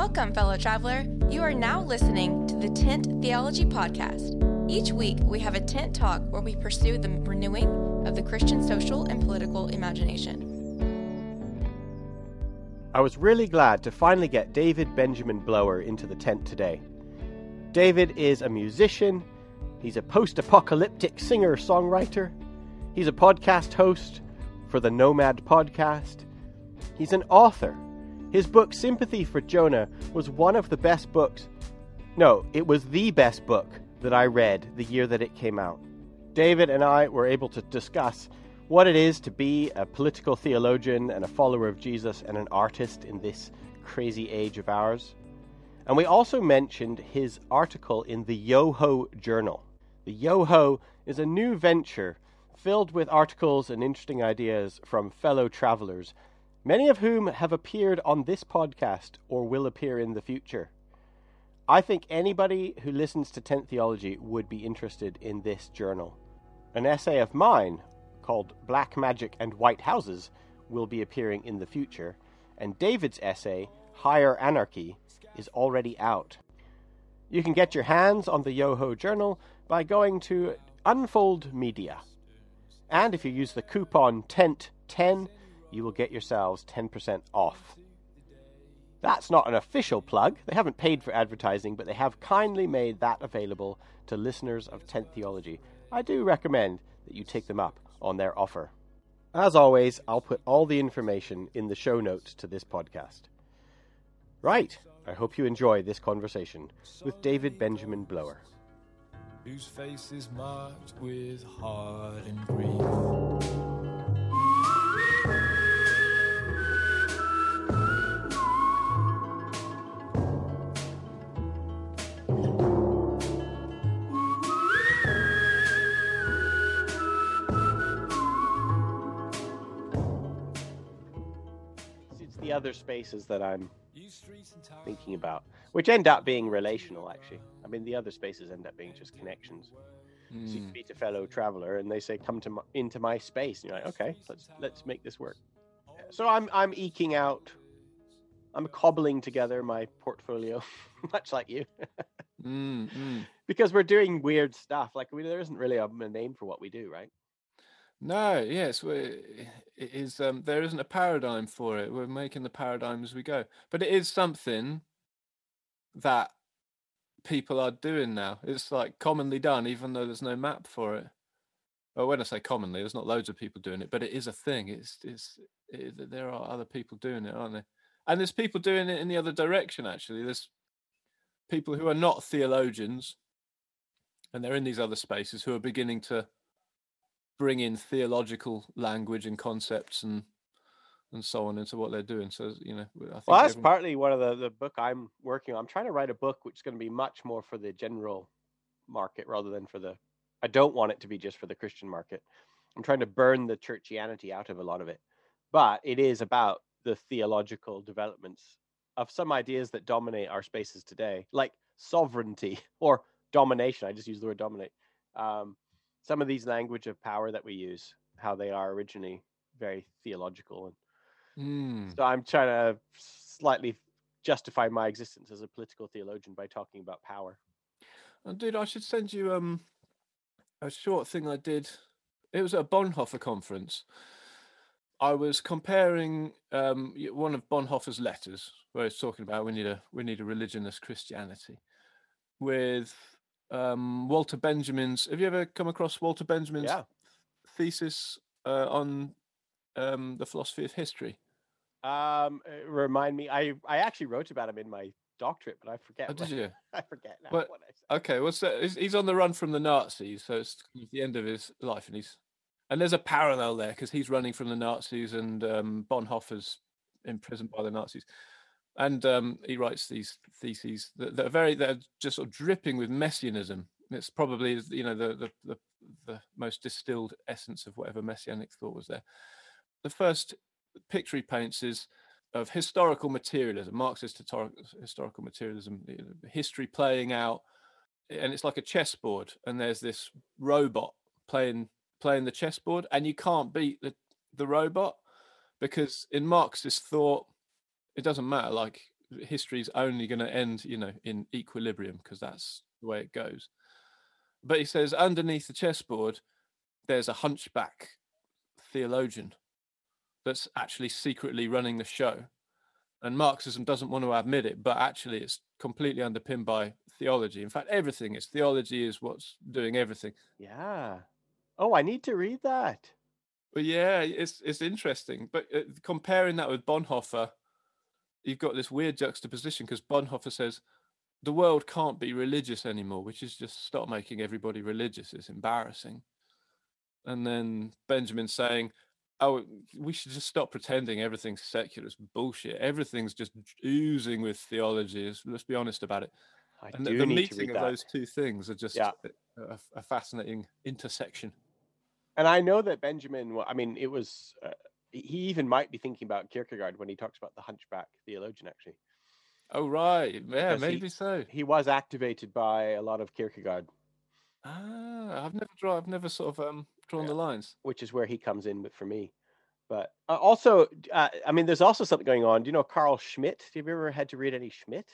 Welcome, fellow traveler. You are now listening to the Tent Theology Podcast. Each week, we have a tent talk where we pursue the renewing of the Christian social and political imagination. I was really glad to finally get David Benjamin Blower into the tent today. David is a musician, he's a post apocalyptic singer songwriter, he's a podcast host for the Nomad podcast, he's an author his book Sympathy for Jonah was one of the best books. No, it was the best book that I read the year that it came out. David and I were able to discuss what it is to be a political theologian and a follower of Jesus and an artist in this crazy age of ours. And we also mentioned his article in the Yoho Journal. The Yoho is a new venture filled with articles and interesting ideas from fellow travelers many of whom have appeared on this podcast or will appear in the future. I think anybody who listens to Tent Theology would be interested in this journal. An essay of mine called Black Magic and White Houses will be appearing in the future, and David's essay, Higher Anarchy, is already out. You can get your hands on the Yoho Journal by going to Unfold Media. And if you use the coupon TENT10, you will get yourselves 10% off. That's not an official plug. They haven't paid for advertising, but they have kindly made that available to listeners of Tent Theology. I do recommend that you take them up on their offer. As always, I'll put all the information in the show notes to this podcast. Right, I hope you enjoy this conversation with David Benjamin Blower. Whose face is marked with heart and grief. Other spaces that I'm thinking about, which end up being relational. Actually, I mean, the other spaces end up being just connections. Mm. So you meet a fellow traveler, and they say, "Come to my, into my space," and you're like, "Okay, let's let's make this work." So I'm I'm eking out, I'm cobbling together my portfolio, much like you, mm, mm. because we're doing weird stuff. Like I mean, there isn't really a name for what we do, right? No, yes, we, it is. Um, there isn't a paradigm for it. We're making the paradigm as we go, but it is something that people are doing now. It's like commonly done, even though there's no map for it. Well, when I say commonly, there's not loads of people doing it, but it is a thing. It's it's it, there are other people doing it, aren't there? And there's people doing it in the other direction. Actually, there's people who are not theologians, and they're in these other spaces who are beginning to bring in theological language and concepts and and so on into what they're doing. So you know, I think well, that's everyone... partly one of the the book I'm working on. I'm trying to write a book which is going to be much more for the general market rather than for the. I don't want it to be just for the Christian market. I'm trying to burn the churchianity out of a lot of it, but it is about the theological developments of some ideas that dominate our spaces today, like sovereignty or domination. I just use the word dominate. Um, some of these language of power that we use, how they are originally very theological. And mm. so I'm trying to slightly justify my existence as a political theologian by talking about power. And dude, I should send you um a short thing I did. It was at a Bonhoeffer conference. I was comparing um, one of Bonhoeffer's letters, where he's talking about we need a we need a religionless Christianity, with um, Walter Benjamin's. Have you ever come across Walter Benjamin's yeah. thesis uh, on um, the philosophy of history? Um, uh, remind me. I I actually wrote about him in my doctorate, but I forget. Oh, did you? I forget now. What, what I okay, what's that? He's on the run from the Nazis, so it's the end of his life, and he's and there's a parallel there because he's running from the Nazis, and um, Bonhoeffer's imprisoned by the Nazis and um, he writes these theses that, that, are very that are just sort of dripping with messianism. It's probably you know the, the the the most distilled essence of whatever messianic thought was there. The first picture he paints is of historical materialism, Marxist historical materialism, history playing out, and it's like a chessboard, and there's this robot playing playing the chessboard, and you can't beat the the robot because in Marxist thought it doesn't matter. Like history's only going to end, you know, in equilibrium because that's the way it goes. But he says underneath the chessboard, there's a hunchback theologian that's actually secretly running the show. And Marxism doesn't want to admit it, but actually it's completely underpinned by theology. In fact, everything is theology is what's doing everything. Yeah. Oh, I need to read that. But yeah, it's it's interesting. But uh, comparing that with Bonhoeffer, you've got this weird juxtaposition because Bonhoeffer says the world can't be religious anymore, which is just stop making everybody religious. It's embarrassing. And then Benjamin saying, "Oh, we should just stop pretending everything's secular. It's bullshit. Everything's just oozing with theology. Let's be honest about it." I and do the, the meeting of that. those two things are just Yeah. a, a fascinating intersection. And I know that Benjamin, I mean, it was, uh, he even might be thinking about Kierkegaard when he talks about the hunchback theologian, actually. Oh right, yeah, Because he- maybe so. He was activated by a lot of Kierkegaard, Ah, I've never drawn. I've never sort of um drawn Yeah. the lines. which is where he comes in with for me. But uh, also, uh, I mean, there's also something going on. Do you know Carl Schmitt? Have you ever had to read any Schmitt,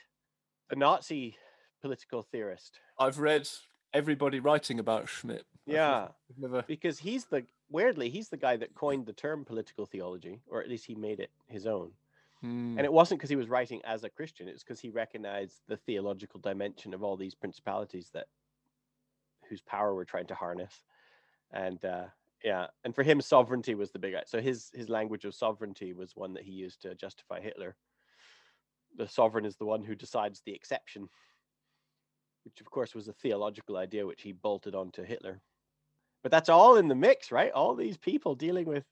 The Nazi political theorist. I've read everybody writing about Schmitt. Yeah. I've never. because he's the weirdly he's the guy that coined the term political theology or at least he made it his own. Hmm, and it wasn't because he was writing as a christian it's because he recognized the theological dimension of all these principalities that whose power we're trying to harness. And uh yeah and for him sovereignty was the big idea. so his his language of sovereignty was one that he used to justify hitler. The sovereign is the one who decides the exception which of course was a theological idea which he bolted onto hitler but that's all in the mix, right? All these people dealing with.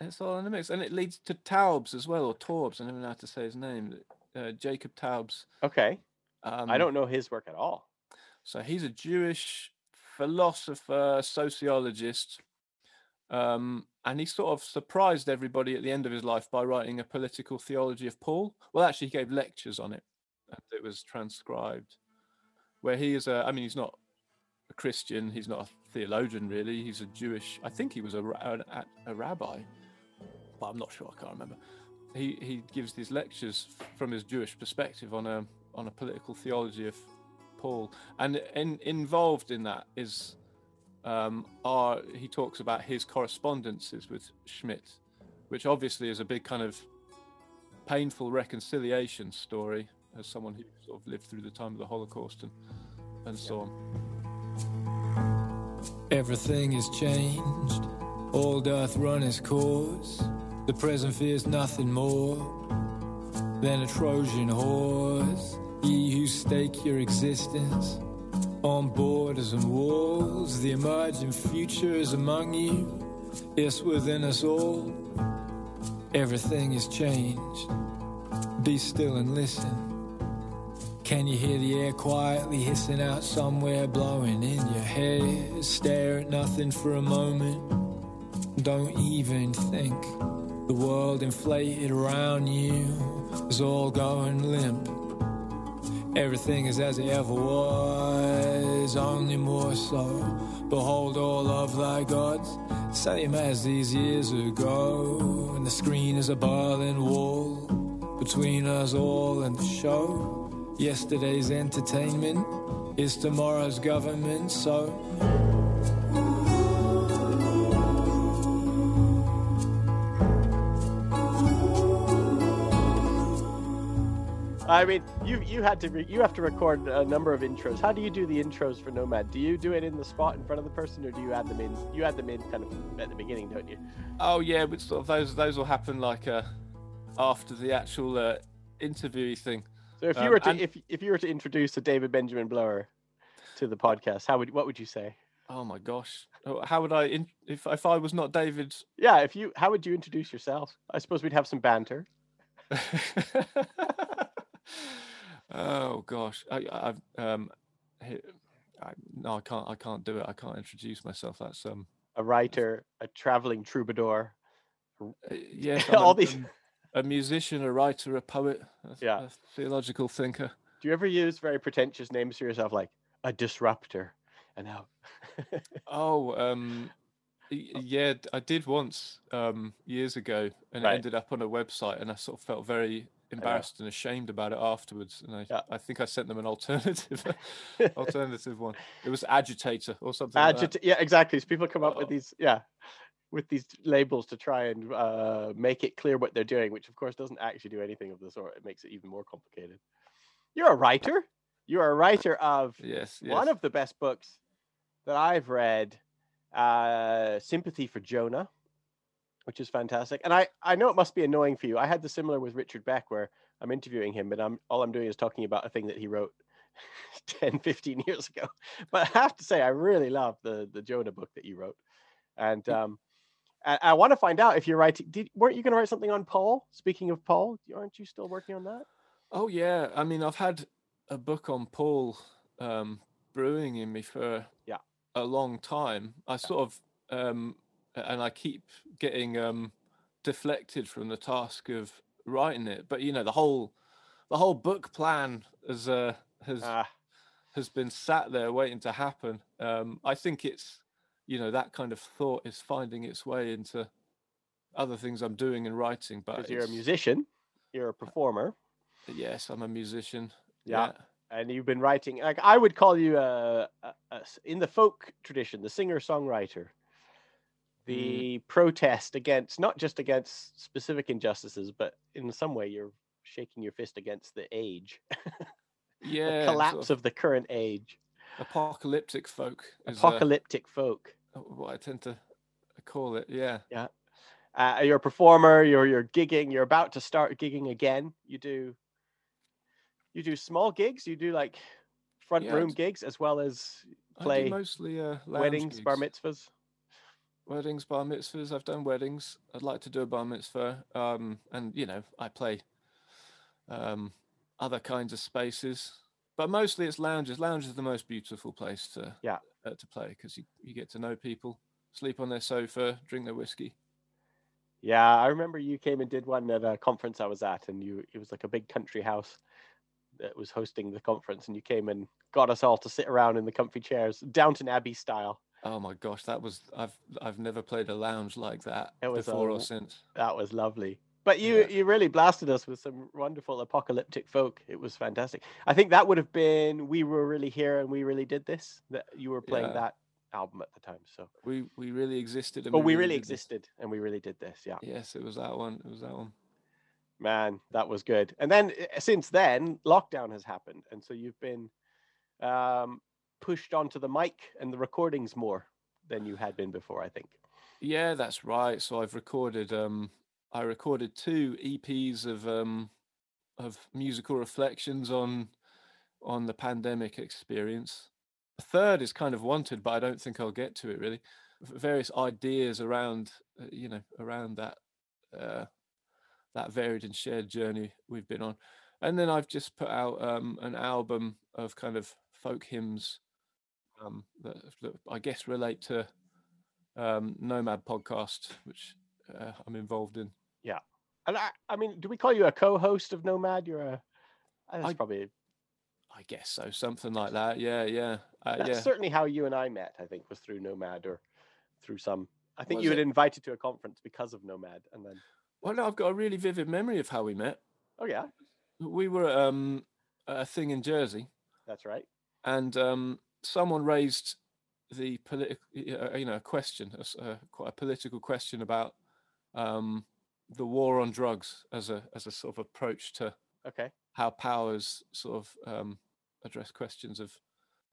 it's all in the mix, and it leads to Taubes as well, or Taubes. I never know how to say his name. Uh, Jacob Taubes. Okay, Um, I don't know his work at all. So he's a Jewish philosopher, sociologist, um, and he sort of surprised everybody at the end of his life by writing a political theology of Paul. Well, actually, he gave lectures on it, and it was transcribed. Where he is a, I mean, he's not a Christian, he's not a theologian really. He's a Jewish. I think he was a a, a rabbi, but I'm not sure. I can't remember. He he gives these lectures from his Jewish perspective on a on a political theology of Paul, and in, involved in that is um, are he talks about his correspondences with Schmitt, which obviously is a big kind of painful reconciliation story as someone who sort of lived through the time of the Holocaust and and so on. Everything is changed, all doth run its course. The present fears nothing more than a Trojan horse. Ye who stake your existence on borders and walls, the emerging future is among you, yes, within us all. Everything is changed. Be still and listen. Can you hear the air quietly hissing out somewhere, blowing in your head? Stare at nothing for a moment. Don't even think. The world inflated around you is all going limp. Everything is as it ever was, only more so. Behold all of thy gods, same as these years ago. And the screen is a Berlin wall between us all and the show. Yesterday's entertainment is tomorrow's government, so I mean, you you had to re- you have to record a number of intros. How do you do the intros for Nomad? Do you do it in the spot in front of the person, or do you add them in? You add them in kind of at the beginning, don't you? Oh yeah, but sort of those those will happen like uh, after the actual uh, interview thing. So if you Um, were to and- if if you were to introduce a David Benjamin Blower to the podcast, how would what would you say? Oh my gosh, Oh, how would I in, if if I was not David? Yeah, if you how would you introduce yourself? I suppose we'd have some banter. oh gosh, I, I've um, I, no, I can't. I can't do it. I can't introduce myself. That's um, A writer, a traveling troubadour. uh, yeah, All these- a musician, a writer, a poet, a, Yeah. a theological thinker. Do you ever use very pretentious names for yourself, like a disruptor? And how? Oh, um, yeah, I did once um, years ago, and Right. it ended up on a website, and I sort of felt very embarrassed and ashamed about it afterwards. And I, Yeah. I think I sent them an alternative alternative one. It was agitator or something. like that. Yeah, exactly. So people come up with Oh. these, yeah, with these labels to try and uh, make it clear what they're doing, which of course doesn't actually do anything of the sort. It makes it even more complicated. You're a writer. You are a writer of Yes, yes. one of the best books that I've read, uh, Sympathy for Jonah, which is fantastic. And I, I know it must be annoying for you. I had the similar with Richard Beck, where I'm interviewing him, but I'm all I'm doing is talking about a thing that he wrote 10, 15 years ago. But I have to say, I really love the the Jonah book that you wrote, and um, I, I want to find out if you're writing. Did weren't you going to write something on Paul? Speaking of Paul, aren't you still working on that? Oh yeah, I mean, I've had a book on Paul um, brewing in me for Yeah. a long time. I sort of um, and I keep getting um, deflected from the task of writing it. But you know, the whole the whole book plan has uh, has Ah, has been sat there waiting to happen. Um, I think it's you know that kind of thought is finding its way into other things I'm doing and writing. But because you're a musician, you're a performer. Yes, I'm a musician. Yeah. and you've been writing like i would call you a, a- a in the folk tradition the singer songwriter the protest against not just against specific injustices but in some way you're shaking your fist against the age yeah the sort collapse of of the current age apocalyptic folk uh, apocalyptic folk what I tend to call it. Yeah, Yeah. uh, you're a performer you're you're gigging you're about to start gigging again you do you do small gigs you do like front Yeah, room gigs as well as I play do mostly uh, weddings bar mitzvahs weddings, bar mitzvahs. I've done weddings. I'd like to do a bar mitzvah. Um, and you know, I play um, other kinds of spaces, but mostly it's lounges. Lounge is the most beautiful place to Yeah. Uh, to play because you you get to know people, sleep on their sofa, drink their whiskey. Yeah, I remember you came and did one at a conference I was at, and you it was like a big country house that was hosting the conference, and you came and got us all to sit around in the comfy chairs, Downton Abbey style. Oh my gosh, that was I've I've never played a lounge like that was a before or since. That was lovely. But you Yeah. you really blasted us with some wonderful apocalyptic folk. It was fantastic. I think that would have been we were really here and we really did this. That you were playing Yeah. that album at the time. So, We we really existed. And but we really did this. existed and we really did this. Yeah. Yes, it was that one. It was that one. Man, that was good. And then uh, since then, lockdown has happened, and so you've been um, pushed onto the mic and the recordings more than you had been before. I think. Yeah, that's right. So I've recorded um I recorded two EPs of um of musical reflections on on the pandemic experience. A third is kind of wanted, but I don't think I'll get to it really. Various ideas around uh, you know around that uh that varied and shared journey we've been on. And then I've just put out um an album of kind of folk hymns um that, that I guess relate to um, Nomad podcast, which uh, I'm involved in. Yeah, and I, I mean, do we call you a co-host of Nomad? You're a. That's I- probably I guess so, something like that. Yeah, yeah, uh, that's yeah. certainly how you and I met. I think was through Nomad or through some. I think Was you had it? invited to a conference because of Nomad, and then Well, no, I've got a really vivid memory of how we met. oh yeah, We were um, a thing in Jersey, that's right. and um, someone raised the political, you know, a question, a uh, quite a political question about um, the war on drugs as a as a sort of approach to Okay. how powers sort of um, address questions of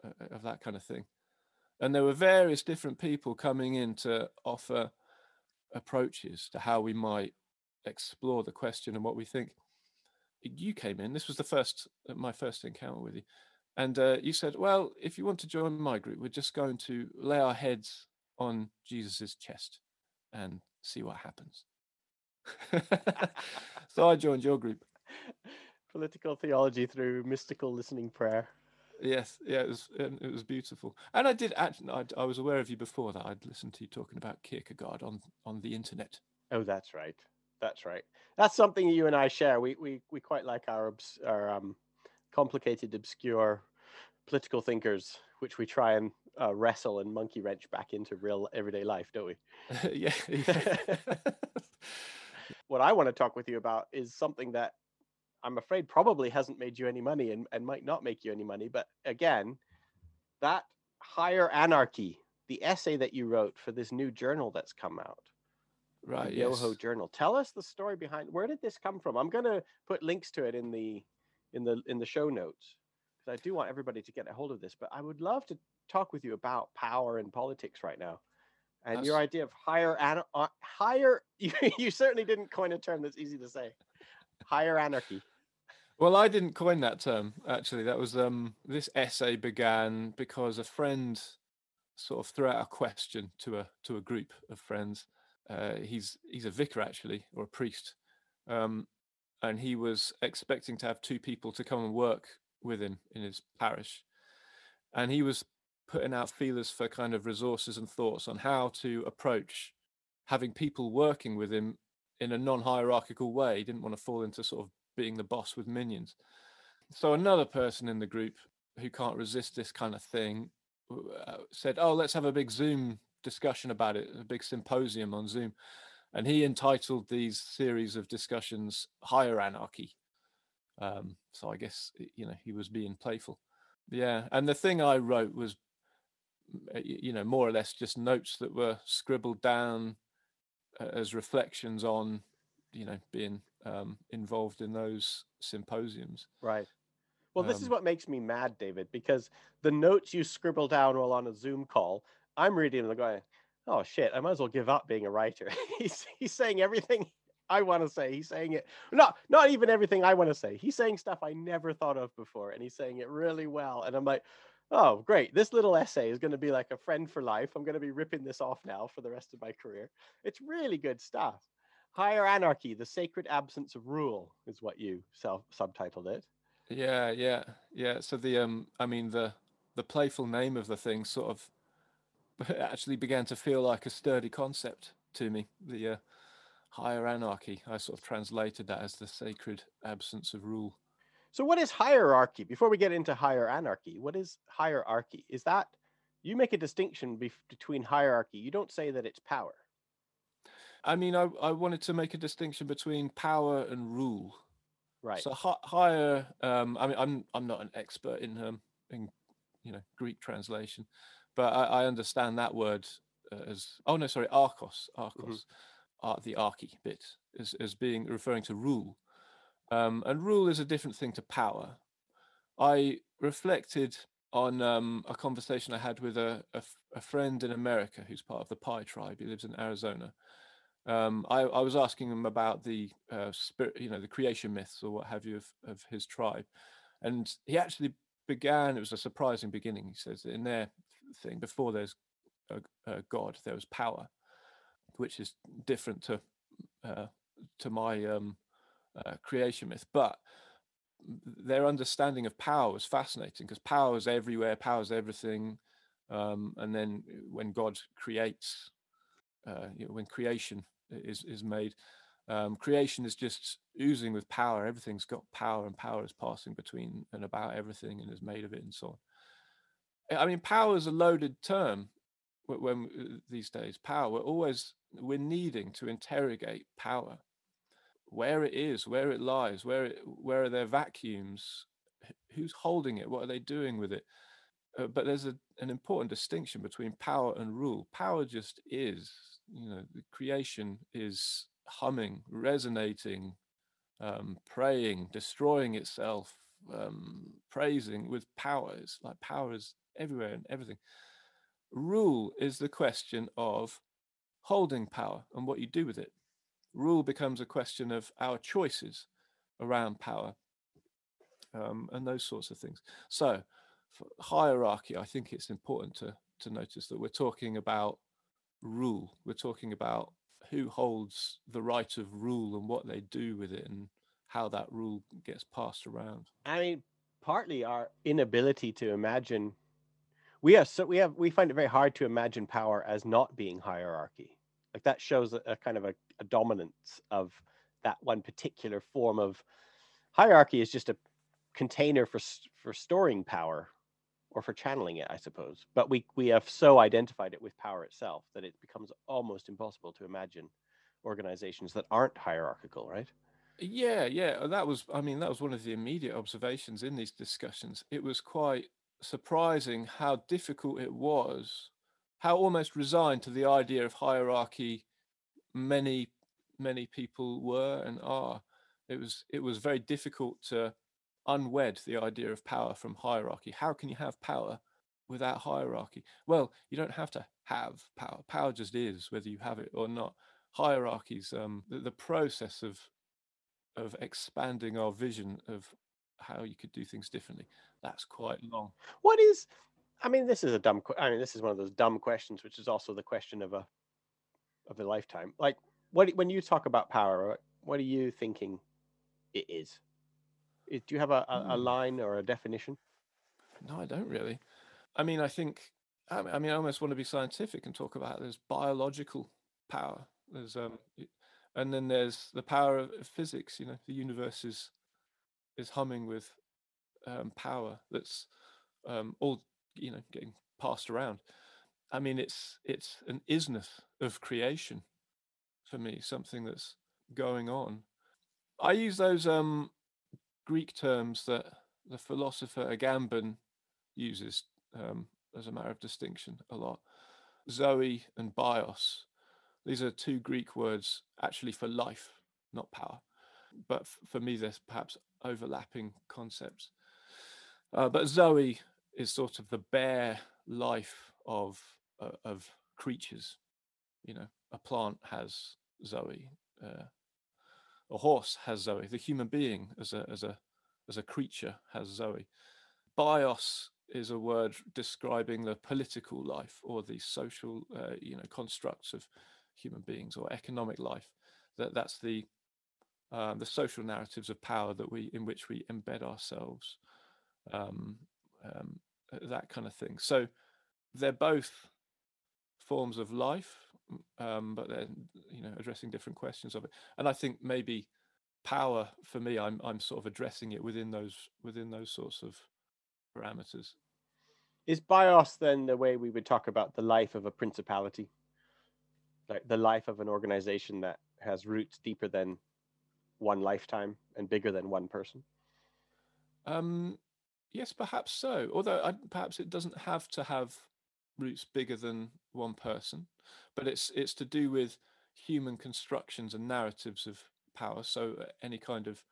uh, of that kind of thing. And there were various different people coming in to offer approaches to how we might explore the question and what we think. You came in. This was the first uh, my first encounter with you, and uh, you said, "Well, if you want to join my group, we're just going to lay our heads on Jesus's chest and see what happens." so I joined your group. Political theology through mystical listening prayer. Yes, yeah, it was it was beautiful, and I did actually. I, I was aware of you before that. I'd listened to you talking about Kierkegaard on on the internet. Oh, that's right. That's right. That's something you and I share. We we we quite like our obs- our um, complicated, obscure political thinkers, which we try and uh, wrestle and monkey wrench back into real everyday life, don't we? yeah, yeah. What I want to talk with you about is something that I'm afraid probably hasn't made you any money and, and might not make you any money. But again, that higher anarchy, the essay that you wrote for this new journal that's come out, Right. the Yes. Yoho Journal. Tell us the story behind. Where did this come from? I'm going to put links to it in the in the in the show notes because I do want everybody to get a hold of this. But I would love to talk with you about power and politics right now, and your idea of higher an, uh, higher. You, you certainly didn't coin a term that's easy to say. Higher anarchy. Well, I didn't coin that term actually. That was um this essay began because a friend sort of threw out a question to a to a group of friends. Uh, he's he's a vicar actually or a priest, um, and he was expecting to have two people to come and work with him in his parish, and he was putting out feelers for kind of resources and thoughts on how to approach having people working with him in a non-hierarchical way. He didn't want to fall into sort of being the boss with minions. So another person in the group who can't resist this kind of thing uh, said, "Oh, let's have a big Zoom discussion about it, a big symposium on Zoom." And he entitled these series of discussions "Higher Anarchy." Um, so I guess you know he was being playful. Yeah, and the thing I wrote was, you know, more or less just notes that were scribbled down as reflections on, you know, being um, involved in those symposiums. Right. Well, this is Um, what makes me mad, David, because the notes you scribble down while on a Zoom call, I'm reading them going, "Oh shit, I might as well give up being a writer." he's he's saying everything I want to say. He's saying it not not even everything I want to say. He's saying stuff I never thought of before, and he's saying it really well. And I'm like, "Oh, great! This little essay is going to be like a friend for life. I'm going to be ripping this off now for the rest of my career. It's really good stuff." Higher anarchy, the sacred absence of rule, is what you self subtitled it. Yeah, yeah, yeah. So the um, I mean the the playful name of the thing sort of actually began to feel like a sturdy concept to me. The uh, higher anarchy. I sort of translated that as the sacred absence of rule. So, what is hierarchy? Before we get into higher anarchy, what is hierarchy? Is that you make a distinction bef- between hierarchy? You don't say that it's power. I mean, I I wanted to make a distinction between power and rule. Right. So hi- higher. Um, I mean, I'm I'm not an expert in um in you know Greek translation, but I, I understand that word uh, as oh no sorry archos archos, ar- the archy bit as as being referring to rule, um, and rule is a different thing to power. I reflected on um, a conversation I had with a friend in America who's part of the Pi tribe. He lives in Arizona. Um, I, I was asking him about the uh, spirit, you know, the creation myths or what have you of, of his tribe, and he actually began. It was a surprising beginning. He says in their thing before there's a, a god, there was power, which is different to uh, to my um, uh, creation myth, but their understanding of power was fascinating because power is everywhere, power is everything. Um, and then when God creates, uh, you know, when creation is is made, um, creation is just oozing with power. Everything's got power, and power is passing between and about everything, and is made of it, and so on. I- mean, power is a loaded term wh- when uh, these days. Power, we're always we're needing to interrogate power where it is, where it lies, where it, where are their vacuums, who's holding it, what are they doing with it. Uh, but there's a, an important distinction between power and rule. Power just is, you know, the creation is humming, resonating, um, praying, destroying itself, um, praising with power. It's like power is everywhere and everything. Rule is the question of holding power and what you do with it rule becomes a question of our choices around power um, and those sorts of things. So, hierarchy, I think it's important to to notice that we're talking about rule. We're talking about who holds the right of rule and what they do with it and how that rule gets passed around. I mean, partly our inability to imagine. We have so we have we find it very hard to imagine power as not being hierarchy. Like that shows a, a kind of a, a dominance of that one particular form of hierarchy is just a container for for storing power or for channeling it, I suppose. But we we have so identified it with power itself that it becomes almost impossible to imagine organizations that aren't hierarchical, right? Yeah, yeah. That was, I mean, that was one of the immediate observations in these discussions. It was quite surprising how difficult it was, how almost resigned to the idea of hierarchy many, many people were and are. It was, it was very difficult to unwed the idea of power from hierarchy. How can you have power without hierarchy? Well, you don't have to have power. Power just is, whether you have it or not. Hierarchies, um, the, the process of of expanding our vision of how you could do things differently. That's quite long. What is? I mean, this is a dumb. I mean, this is one of those dumb questions, which is also the question of a of a lifetime. Like, what when you talk about power, what- are you thinking it is? Do you have a, a, a Hmm. line or a definition? No, I don't really. I mean, I think. I mean, I almost want to be scientific and talk about there's biological power. There's um, and then there's the power of of physics. You know, the universe is is humming with um, power that's um, all you know getting passed around. I mean, it's it's an isness of creation for me, something that's going on. I use those um, Greek terms that the philosopher Agamben uses um, as a matter of distinction a lot. Zoe and bios. These are two Greek words actually for life, not power. But f- for me, there's perhaps overlapping concepts. Uh, but Zoe is sort of the bare life of uh, of creatures. You know, a plant has Zoe. Uh, a horse has Zoe. The human being as a as a as a creature has Zoe. Bios is a word describing the political life or the social, uh, you know, constructs of human beings or economic life. That that's the um, the social narratives of power that we in which we embed ourselves, um, um, uh, that kind of thing. So they're both forms of life, um, but they're you know addressing different questions of it. And I think maybe power for me, I'm I'm sort of addressing it within those within those sorts of parameters. Is bios then the way we would talk about the life of a principality, like the life of an organization that has roots deeper than one lifetime and bigger than one person? Um, yes, perhaps so. Although I, perhaps it doesn't have to have roots bigger than one person, but it's it's to do with human constructions and narratives of power. So uh, any kind of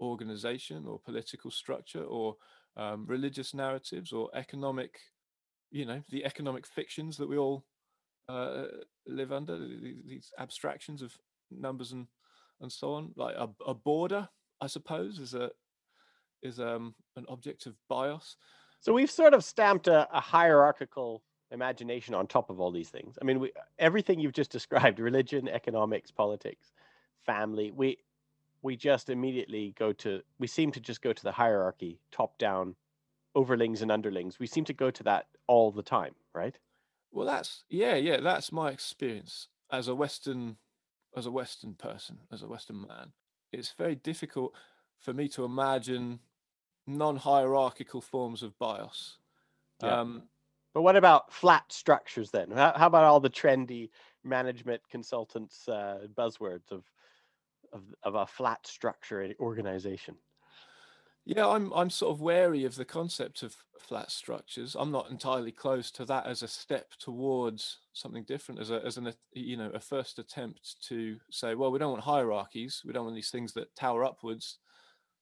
organization or political structure or um, religious narratives or economic, you know, the economic fictions that we all uh, live under, th- th- these abstractions of numbers and and so on. Like a, a border, I suppose, is a is um, an object of bios. So we've sort of stamped a, a hierarchical imagination on top of all these things. I mean, we, everything you've just described religion, economics, politics, family we we just immediately go to we seem to just go to the hierarchy top down overlings and underlings we seem to go to that all the time right Well, that's yeah, yeah. That's my experience as a Western, as a Western person, as a Western man. It's very difficult for me to imagine non-hierarchical forms of bios. Yeah. Um, but what about flat structures then how, how about all the trendy management consultants uh, buzzwords of, of of a flat structure organization Yeah, I'm I'm sort of wary of the concept of flat structures. I'm not entirely close to that as a step towards something different, as a as an you know a first attempt to say, well, we don't want hierarchies, we don't want these things that tower upwards.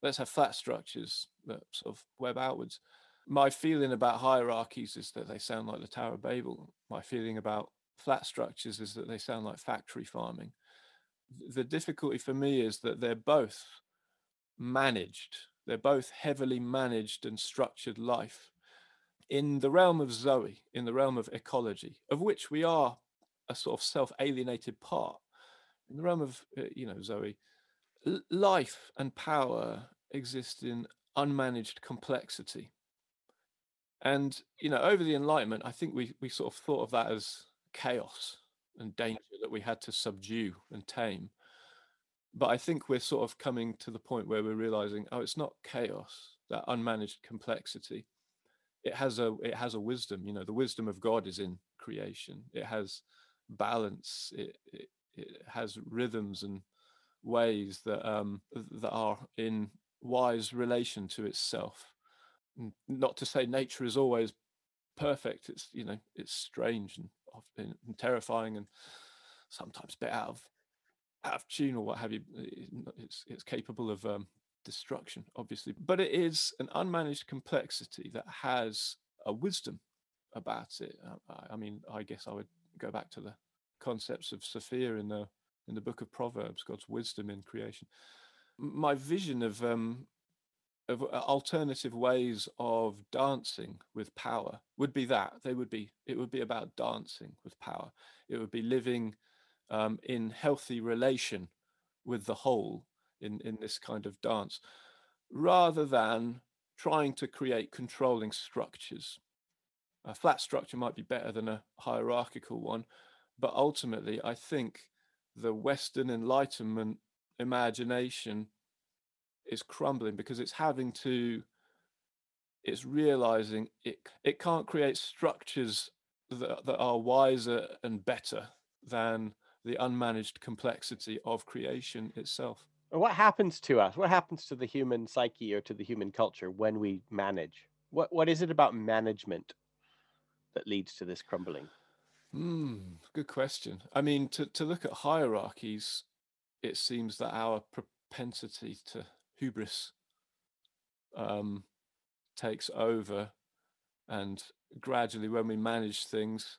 Let's have flat structures that sort of web outwards. My feeling about hierarchies is that they sound like the Tower of Babel. My feeling about flat structures is that they sound like factory farming. The difficulty for me is that they're both managed. They're both heavily managed and structured life. In the realm of Zoe, in the realm of ecology, of which we are a sort of self alienated part, in the realm of, uh, you know, Zoe, life and power exist in unmanaged complexity. And, you know, over the Enlightenment, I think we, we sort of thought of that as chaos and danger that we had to subdue and tame but I think we're sort of coming to the point where we're realizing, oh, it's not chaos, that unmanaged complexity. It has a it has a wisdom. You know, the wisdom of God is in creation. It has balance. It it, it has rhythms and ways that um, that are in wise relation to itself. Not to say nature is always perfect. It's you know it's strange and, often, and terrifying and sometimes a bit out of out of tune or what have you. It's it's capable of um, destruction, obviously, but it is an unmanaged complexity that has a wisdom about it. Uh, I mean, I guess I would go back to the concepts of Sophia in the in the book of Proverbs, God's wisdom in creation. My vision of um, of uh, alternative ways of dancing with power would be that they would be it would be about dancing with power. It would be living um, in healthy relation with the whole in in this kind of dance, rather than trying to create controlling structures. A flat structure might be better than a hierarchical one, but ultimately, I think the Western Enlightenment imagination is crumbling because it's having to it's realizing it it can't create structures that, that are wiser and better than the unmanaged complexity of creation itself. What happens to us? What happens to the human psyche or to the human culture when we manage? What what is it about management that leads to this crumbling Hmm, good question. I mean, to, to look at hierarchies, it seems that our propensity to hubris um, takes over, and gradually, when we manage things,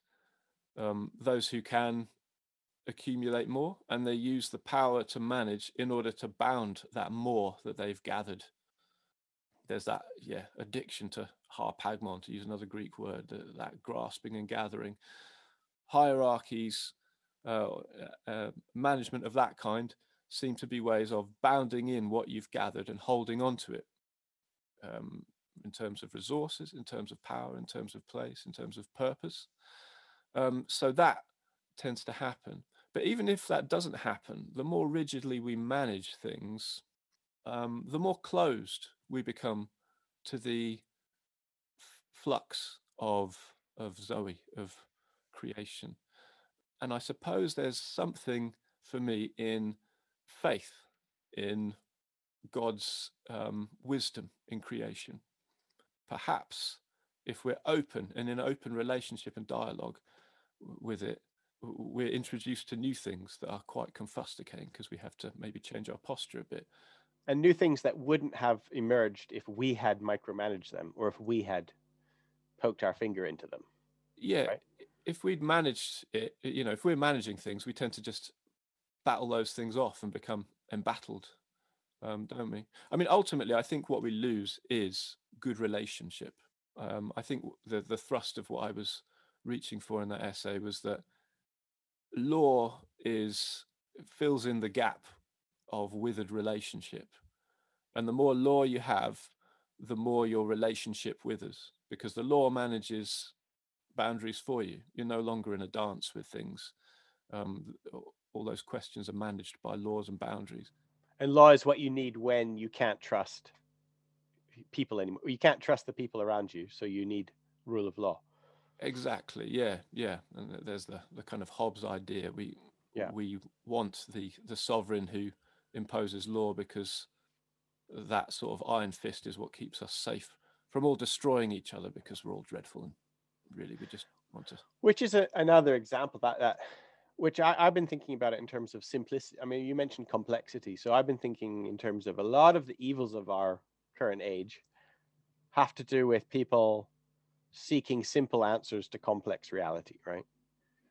um, those who can accumulate more, and they use the power to manage in order to bound that more that they've gathered. There's that, yeah, addiction to harpagmon, to use another Greek word, that, that grasping and gathering hierarchies, uh, uh, management of that kind seem to be ways of bounding in what you've gathered and holding on to it um, in terms of resources, in terms of power, in terms of place, in terms of purpose. Um, so that tends to happen. But even if that doesn't happen, the more rigidly we manage things, um, the more closed we become to the f- flux of of Zoe, of creation. And I suppose there's something for me in faith, in God's um, wisdom in creation. Perhaps if we're open and in open relationship and dialogue with it, we're introduced to new things that are quite confusticating because we have to maybe change our posture a bit. And new things that wouldn't have emerged if we had micromanaged them or if we had poked our finger into them. Yeah, right? If we'd managed it, you know, if we're managing things, we tend to just battle those things off and become embattled, um, don't we? I mean, ultimately, I think what we lose is good relationship. Um, I think the the thrust of what I was reaching for in that essay was that law is fills in the gap of withered relationship, and the more law you have, the more your relationship withers because the law manages boundaries for you. You're no longer in a dance with things. Um, all those questions are managed by laws and boundaries. And law is what you need when you can't trust people anymore. You can't trust the people around you, so you need rule of law. Exactly. Yeah. Yeah. And there's the the kind of Hobbes idea. We yeah. we want the the sovereign who imposes law because that sort of iron fist is what keeps us safe from all destroying each other because we're all dreadful and really we just want to which is a, another example that that which I, i've been thinking about it in terms of simplicity. I mean you mentioned complexity. So i've been thinking in terms of a lot of the evils of our current age have to do with people seeking simple answers to complex reality right?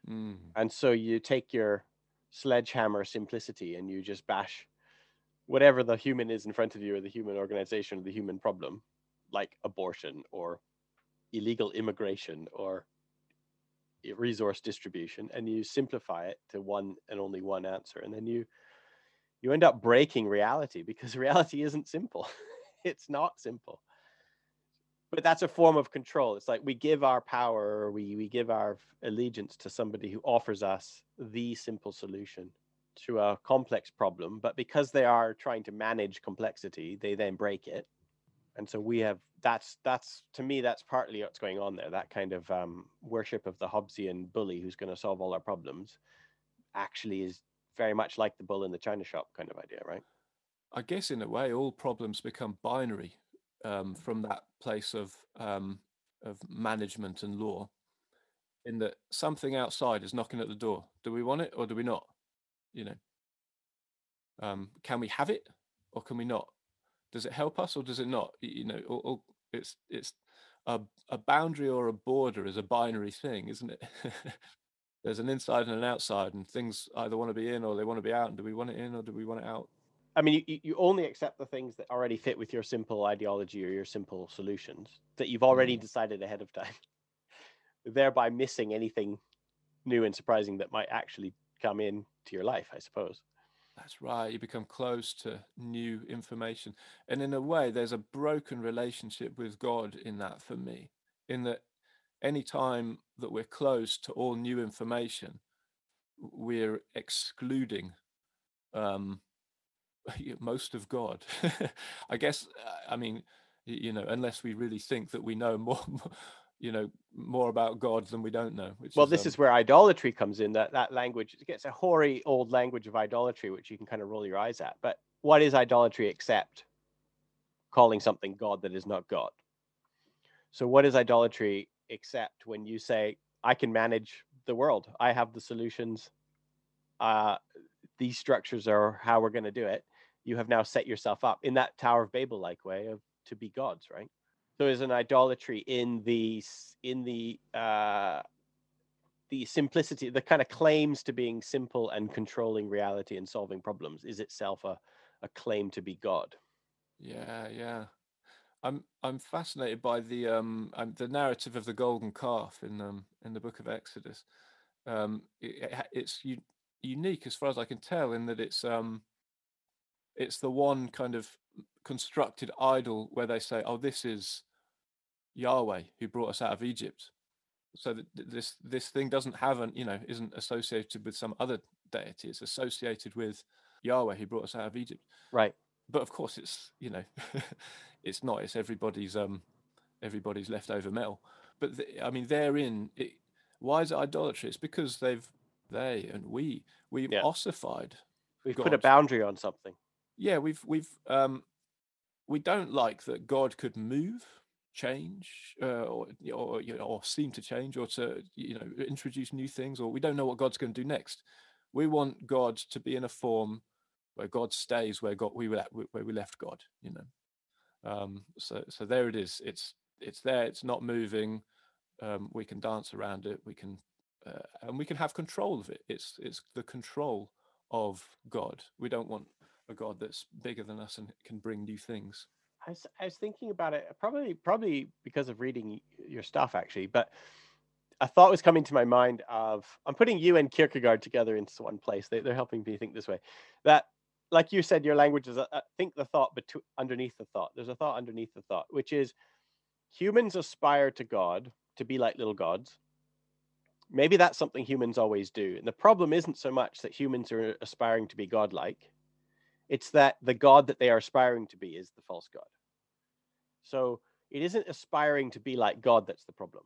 Mm. and so you take your sledgehammer simplicity and you just bash whatever the human is in front of you or the human organization or the human problem like abortion or illegal immigration or resource distribution and you simplify it to one and only one answer and then you you end up breaking reality because reality isn't simple. It's not simple. But that's a form of control. It's like we give our power we we give our allegiance to somebody who offers us the simple solution to a complex problem but because they are trying to manage complexity they then break it and so we have that's that's to me that's partly what's going on there that kind of um, worship of the hobbesian bully who's going to solve all our problems actually is very much like the bull in the china shop kind of idea, right? I guess in a way, all problems become binary um, from that place of um, of management and law. In that something outside is knocking at the door. Do we want it or do we not? You know, um, can we have it or can we not? Does it help us or does it not? You know, or, or it's it's a a boundary or a border is a binary thing, isn't it? There's an inside and an outside, and things either want to be in or they want to be out. And do we want it in or do we want it out? I mean, you, you only accept the things that already fit with your simple ideology or your simple solutions that you've already Mm. decided ahead of time, thereby missing anything new and surprising that might actually come in to your life, I suppose. That's right. You become close to new information. And in a way, there's a broken relationship with God in that for me, in that any time that we're close to all new information, we're excluding um, most of God. I guess, uh, I mean, you know, unless we really think that we know more, you know, more about God than we don't know. Well, is, this um, is where idolatry comes in. That that language it gets a hoary old language of idolatry, which you can kind of roll your eyes at. But what is idolatry except calling something God that is not God? So, what is idolatry except when you say, "I can manage the world. I have the solutions. Uh, these structures are how we're going to do it." You have now set yourself up in that Tower of Babel like way of to be gods, right? So, is an idolatry in the in the uh, the simplicity, the kind of claims to being simple and controlling reality and solving problems is itself a, a claim to be God. Yeah, yeah. I'm I'm fascinated by the um um, the narrative of the golden calf in um in the book of Exodus. Um, it it's u- unique as far as I can tell in that it's um it's the one kind of constructed idol where they say, "Oh, this is Yahweh who brought us out of Egypt." So that this this thing doesn't have an you know isn't associated with some other deity. It's associated with Yahweh who brought us out of Egypt Right. but of course it's you know it's not it's everybody's um everybody's leftover metal but th- i mean therein it, why is it idolatry it's because they've they and we we've Yeah. ossified We've put a boundary on something. yeah we've we've um we don't like that god could move change uh, or or you know or seem to change or to you know introduce new things or we don't know what god's going to do next. We want god to be in a form where god stays where god we were at, where we left god you know? Um so so there it is. It's it's there it's not moving. Um we can dance around it we can uh, and we can have control of it. It's it's the control of god. We don't want a god that's bigger than us and can bring new things I was, I was thinking about it probably probably because of reading your stuff actually, but a thought was coming to my mind of I'm putting you and Kierkegaard together into one place. They, they're helping me think this way. That, like you said, your language is a, a- think the thought between underneath the thought. There's a thought underneath the thought, which is humans aspire to God to be like little gods. Maybe that's something humans always do. And the problem isn't so much that humans are uh, aspiring to be godlike, it's that the God that they are aspiring to be is the false God. So it isn't aspiring to be like God that's the problem,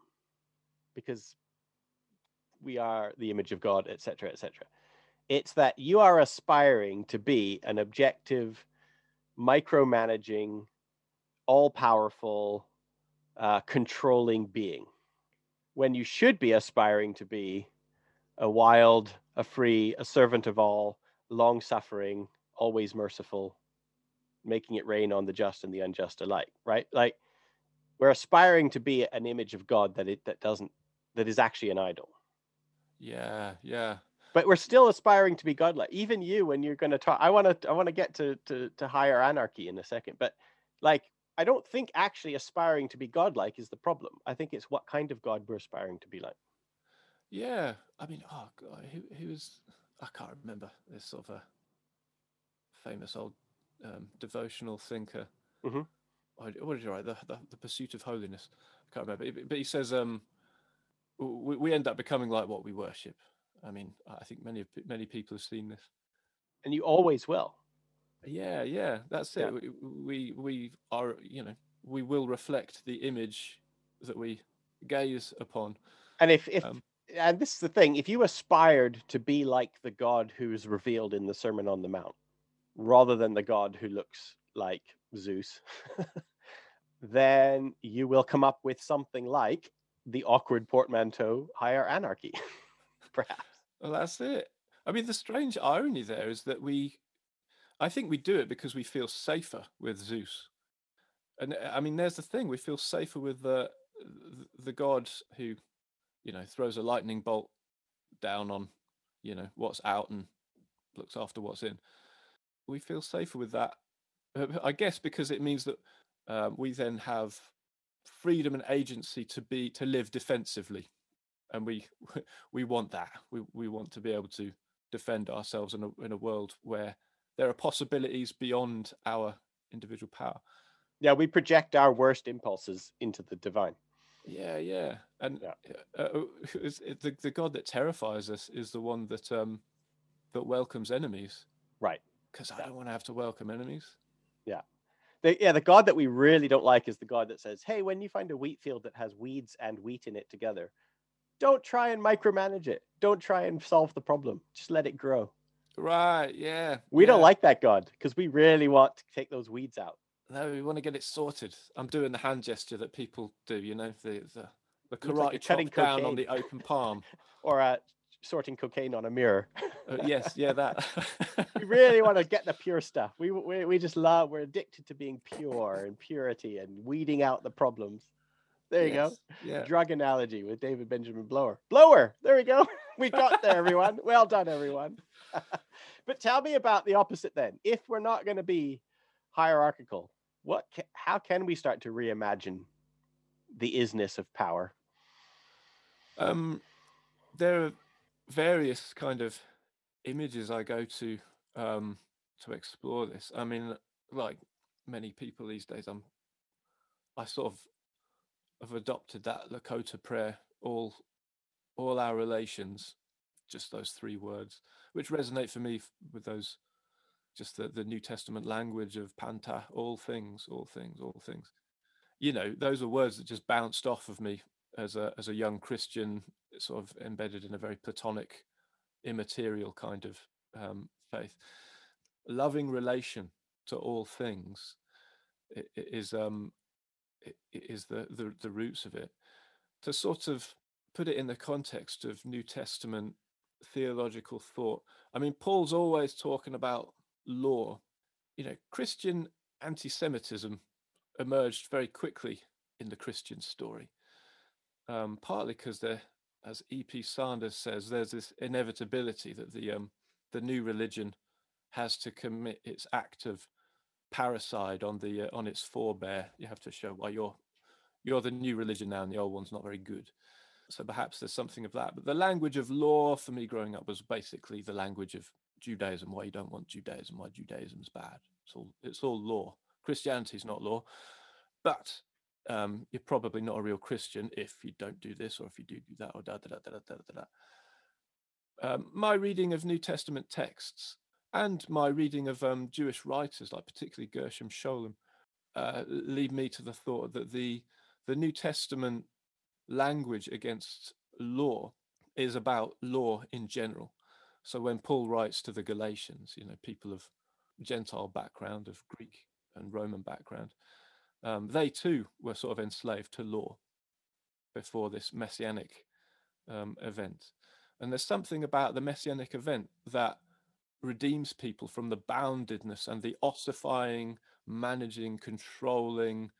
because we are the image of God, etc., etc. It's that you are aspiring to be an objective, micromanaging, all powerful, uh, controlling being, when you should be aspiring to be a wild, a free, a servant of all, long suffering, always merciful, making it rain on the just and the unjust alike, right? Like we're aspiring to be an image of God that it that doesn't that is actually an idol. yeah yeah But we're still aspiring to be godlike. Even you, when you're going to talk, I want to I want to get to, to to higher anarchy in a second. But like, I don't think actually aspiring to be godlike is the problem. I think it's what kind of God we're aspiring to be like. Yeah, I mean, oh god, who who was I can't remember this sort of a famous old um, devotional thinker. Mhm. What did you write? The, the the pursuit of holiness. I can't remember, but he says um, we, we end up becoming like what we worship. I mean, I think many many people have seen this. And you always will. Yeah, yeah, that's Yeah. it. We, we we are, you know, we will reflect the image that we gaze upon. And if if Um, and this is the thing if you aspired to be like the god who is revealed in the sermon on the mount rather than the god who looks like zeus then you will come up with something like the awkward portmanteau higher anarchy perhaps Well, that's it. I mean, the strange irony there is that we, I think we do it because we feel safer with Zeus. And uh, I mean, there's the thing: we feel safer with the the god who, you know, throws a lightning bolt down on, you know, what's out and looks after what's in. We feel safer with that, uh, I guess, because it means that um, we then have freedom and agency to be to live defensively and we we want that. We we want to be able to defend ourselves in a in a world where there are possibilities beyond our individual power. yeah we project our worst impulses into the divine Yeah, yeah, and Yeah. uh, uh, it's- it- the the God that terrifies us is the one that um that welcomes enemies. right Because I Yeah. don't want to have to welcome enemies. Yeah. the, yeah the god that we really don't like is the god that says hey when you find a wheat field that has weeds and wheat in it together don't try and micromanage it don't try and solve the problem just let it grow Right? Yeah. we don't like that god because we really want to take those weeds out No, we want to get it sorted. I'm doing the hand gesture that people do. You know, the the the like karate you're chop down on the open palm. or uh, sorting cocaine on a mirror Uh, yes, yeah, that. we really want to get the pure stuff we, we we just love we're addicted to being pure and purity and weeding out the problems there you go Yeah. drug analogy with David Benjamin Blower. Blower, there we go. We got there, everyone. Well done, everyone. but tell me about the opposite then. If we're not going to be hierarchical, what? Ca- how can we start to reimagine the isness of power? Um, there are various kind of images I go to um, to explore this. I mean, like many people these days, I'm I sort of have adopted that Lakota prayer. All all our relations, just those three words, which resonate for me with those just the, the New Testament language of panta, all things, all things, all things. You know, those are words that just bounced off of me as a as a young Christian, sort of embedded in a very platonic, immaterial kind of um, faith. Loving relation to all things is um is the, the the roots of it. To sort of put it in the context of New Testament theological thought. I mean, Paul's always talking about law. You know, Christian anti-Semitism emerged very quickly in the Christian story um, partly because there, as E.P. Sanders says, there's this inevitability that the um, the new religion has to commit its act of parricide on the uh, on its forebear. You have to show why you're you're the new religion now, and the old one's not very good. So perhaps there's something of that. But the language of law for me growing up was basically the language of Judaism. Why you don't want Judaism? Why Judaism's bad? It's all it's all law. Christianity's not law, but um, you're probably not a real Christian if you don't do this or if you do do that or da da da da da da da. Um, my reading of New Testament texts and my reading of um, Jewish writers, like particularly Gershom Scholem, uh, lead me to the thought that the the New Testament language against law is about law in general. So when Paul writes to the Galatians, you know, people of Gentile background, of Greek and Roman background, um, they too were sort of enslaved to law before this messianic um, event. And there's something about the messianic event that redeems people from the boundedness and the ossifying, managing, controlling,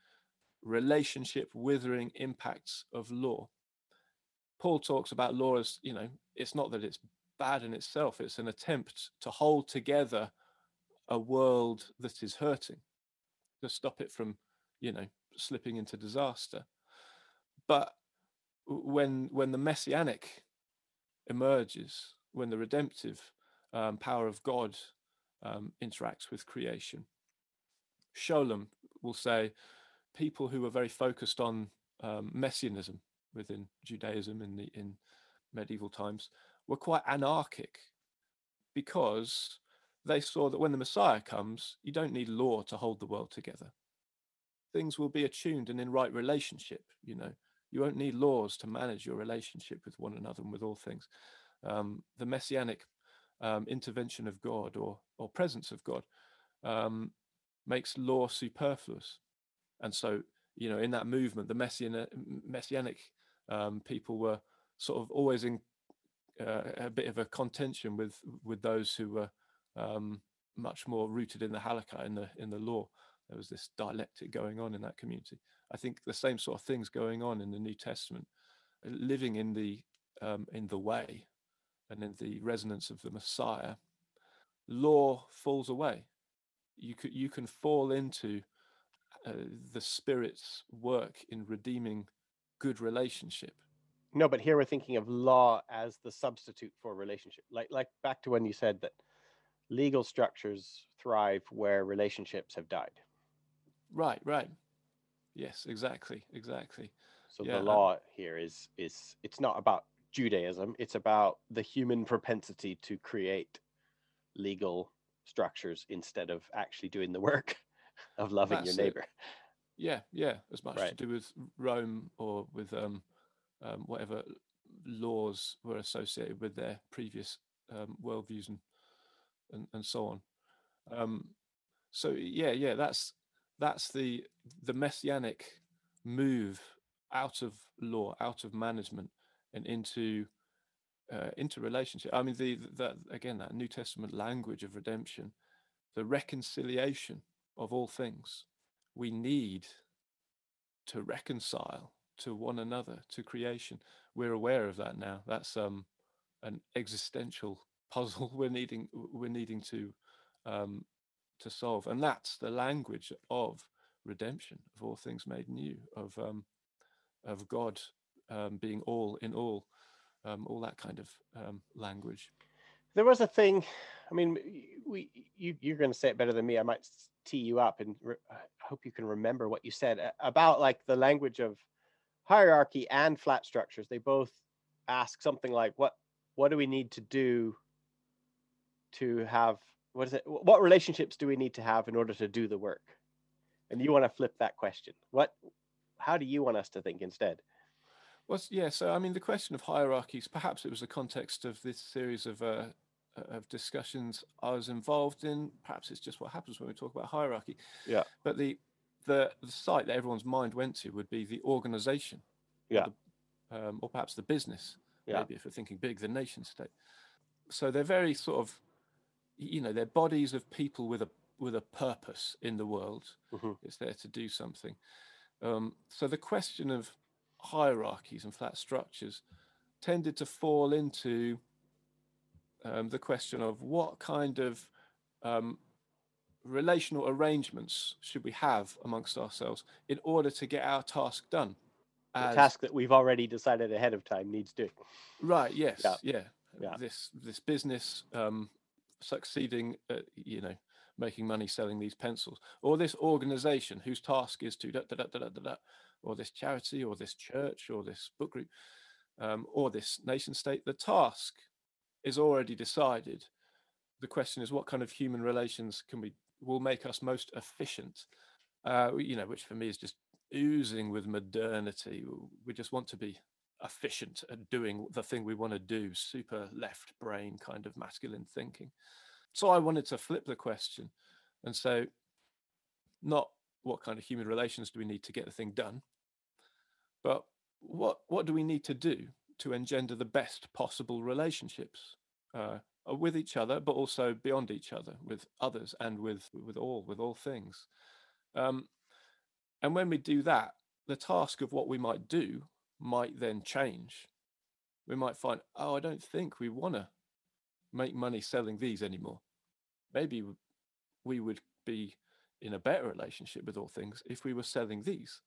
relationship withering impacts of law. Paul talks about law as, you know, it's not that it's bad in itself, it's an attempt to hold together a world that is hurting, to stop it from, you know, slipping into disaster. But when when the messianic emerges, when the redemptive um, power of God um, interacts with creation, Scholem will say people who were very focused on um, messianism within Judaism in the in medieval times were quite anarchic because they saw that when the Messiah comes, you don't need law to hold the world together. Things will be attuned and in right relationship. You know, You won't need laws to manage your relationship with one another and with all things. Um, the messianic um, intervention of God or or presence of God um, makes law superfluous, and so you know in that movement, the messianic, messianic um, people were sort of always in uh, a bit of a contention with with those who were um, much more rooted in the halakha in the in the law. There was this dialectic going on in that community. I think the same sort of things going on in the New Testament, living in the um, in the way and in the resonance of the Messiah. Law falls away. You could you can fall into uh, the Spirit's work in redeeming good relationship. No, but here we're thinking of law as the substitute for relationship. Like like back to when you said that legal structures thrive where relationships have died. Right, right. Yes, exactly, exactly. So Yeah, the law here is is it's not about Judaism, it's about the human propensity to create legal structures instead of actually doing the work of loving your it. neighbor. Yeah, yeah, as much to do with Rome or with um, um, whatever laws were associated with their previous um, worldviews and, and and so on. Um, so yeah, yeah, that's that's the the messianic move out of law, out of management, and into uh, into relationship. I mean, the that again that New Testament language of redemption, the reconciliation of all things. We need to reconcile to one another to creation. We're aware of that now. That's um an existential puzzle we're needing we're needing to um to solve and that's the language of redemption of all things made new of um of god um being all in all um all that kind of um language There was a thing. I mean, we you you're going to say it better than me. I might tee you up, and re- I hope you can remember what you said about like the language of hierarchy and flat structures. They both ask something like, "What what do we need to do to have what is it? What relationships do we need to have in order to do the work?" And you want to flip that question. What? How do you want us to think instead? Well, yeah. So, I mean, the question of hierarchies. Perhaps it was the context of this series of uh, of discussions I was involved in. Perhaps it's just what happens when we talk about hierarchy. Yeah. But the the, the site that everyone's mind went to would be the organization. or Yeah. the- um, or perhaps the business. Yeah. Maybe if we're thinking big, the nation state. So they're very sort of, you know, they're bodies of people with a with a purpose in the world. Mhm. It's there to do something. Um, so the question of hierarchies and flat structures tended to fall into um, the question of what kind of um, relational arrangements should we have amongst ourselves in order to get our task done. The task that we've already decided ahead of time needs doing. Right. Yes. Yeah. Yeah. Yeah. This this business um, succeeding, at, you know, making money selling these pencils, or this organization whose task is to da, da, da, da, da, da, or this charity, or this church, or this book group, um, or this nation state. The task is already decided. The question is, what kind of human relations can we will make us most efficient? Uh, you know, which for me is just oozing with modernity. We just want to be efficient at doing the thing we want to do, super left brain kind of masculine thinking. So I wanted to flip the question and say, not what kind of human relations do we need to get the thing done, but what what do we need to do to engender the best possible relationships uh, with each other, but also beyond each other, with others and with with all with all things. Um, and when we do that, the task of what we might do might then change. We might find, oh, I don't think we want to make money selling these anymore. Maybe we would be in a better relationship with all things if we were selling these.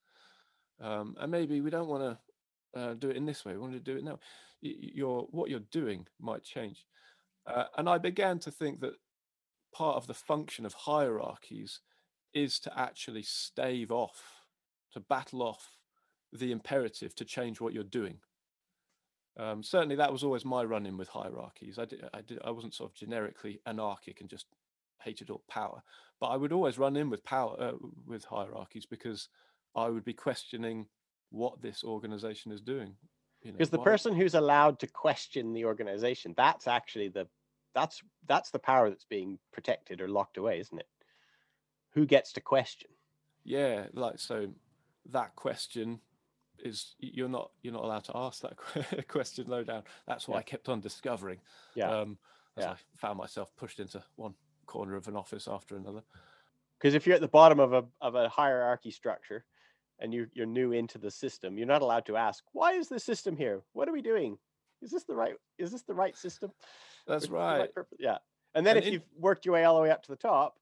Um, and maybe we don't want to uh, do it in this way. We want to do it now. Your what you're doing might change. Uh, and I began to think that part of the function of hierarchies is to actually stave off, to battle off the imperative to change what you're doing. Um, certainly, that was always my run-in with hierarchies. I did, I did, I wasn't sort of generically anarchic and just hated all power, but I would always run in with power uh, with hierarchies because I would be questioning what this organization is doing. You know, because the why- person who's allowed to question the organization that's actually the that's that's the power that's being protected or locked away isn't it who gets to question Yeah, like so that question is you're not you're not allowed to ask that question low down. That's what Yeah. I kept on discovering. Yeah. Um, as Yeah. I found myself pushed into one corner of an office after another. because if you're at the bottom of a of a hierarchy structure and you you're new into the system you're not allowed to ask why is this system here what are we doing is this the right is this the right system That's right right. yeah and then And if in- you've worked your way all the way up to the top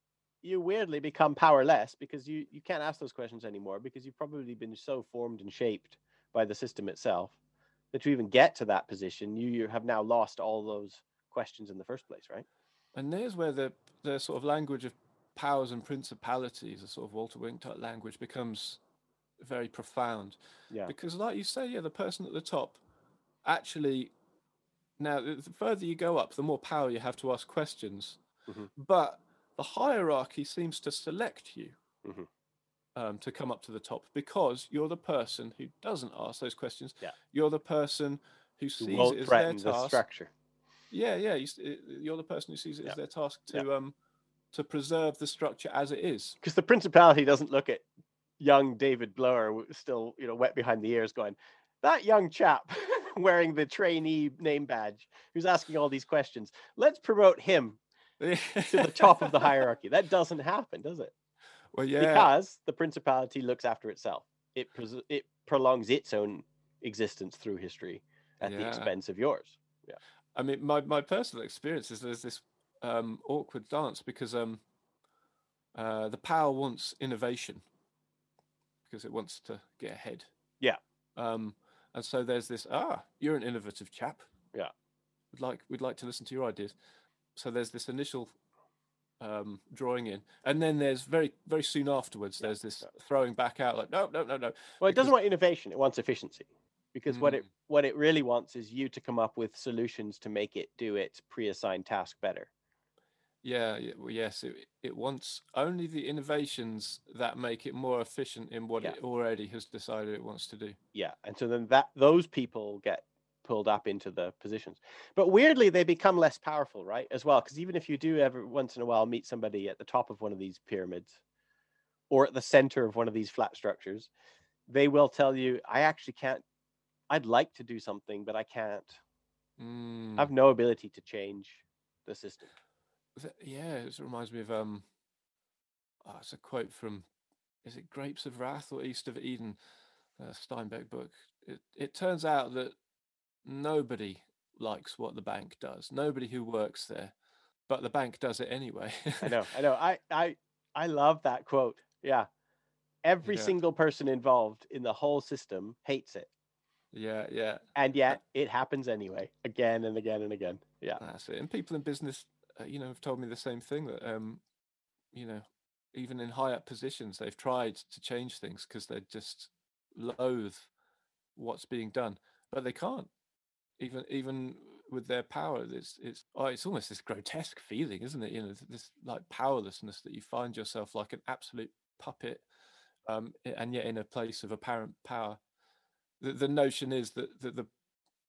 you weirdly become powerless because you you can't ask those questions anymore because you've probably been so formed and shaped by the system itself that to even get to that position you, you have now lost all those questions in the first place right And there's where the the sort of language of powers and principalities, a sort of Walter Wink type language, becomes very profound. yeah Because, like you say, yeah, the person at the top actually. Now, the the further you go up, the more power you have to ask questions. Mhm. But the hierarchy seems to select you Mhm. um, to come up to the top because you're the person who doesn't ask those questions. Yeah. You're the person who who sees it won't as their threaten the task. structure Yeah, yeah. You, you're the person who sees it Yeah. as their task Yeah. to um to preserve the structure as it is. because the principality doesn't look at young David Blower still, you know, wet behind the ears, going, "That young chap wearing the trainee name badge who's asking all these questions. Let's promote him to the top of the hierarchy." That doesn't happen, does it? Well, yeah. Because the principality looks after itself. It pres- it prolongs its own existence through history at the expense of yours. Yeah. I mean, my, my personal experience is there's this um, awkward dance because um, uh, the power wants innovation because it wants to get ahead. Yeah. Um, and so there's this ah, you're an innovative chap. Yeah. We'd like we'd like to listen to your ideas. So there's this initial um, drawing in, and then there's very very soon afterwards there's this throwing back out like no no no no. Well, it doesn't want innovation; it wants efficiency. Because what it Mm. what it really wants is you to come up with solutions to make it do its pre-assigned task better. Yeah, yeah, well, yes, it, it wants only the innovations that make it more efficient in what Yeah. it already has decided it wants to do. Yeah, and so then that those people get pulled up into the positions. But weirdly, they become less powerful, right? As well, because even if you do ever once in a while meet somebody at the top of one of these pyramids or at the center of one of these flat structures, they will tell you, "I actually can't. I'd like to do something, but I can't. Mm. I have no ability to change the system." Yeah, it reminds me of um, oh, it's a quote from, is it Grapes of Wrath or East of Eden, uh, Steinbeck book. It it turns out that nobody likes what the bank does. Nobody who works there, but the bank does it anyway. I know, I know. I I I love that quote. Yeah. Every Yeah. single person involved in the whole system hates it. yeah, yeah. And yet it happens anyway, again and again and again. Yeah. That's it. And people in business, uh, you know, have told me the same thing that, um, you know, even in high up positions, they've tried to change things because they just loathe what's being done, but they can't. Even even with their power, it's it's oh, it's almost this grotesque feeling, isn't it? You know, this like powerlessness that you find yourself like an absolute puppet, um, and yet in a place of apparent power. The the notion is that that the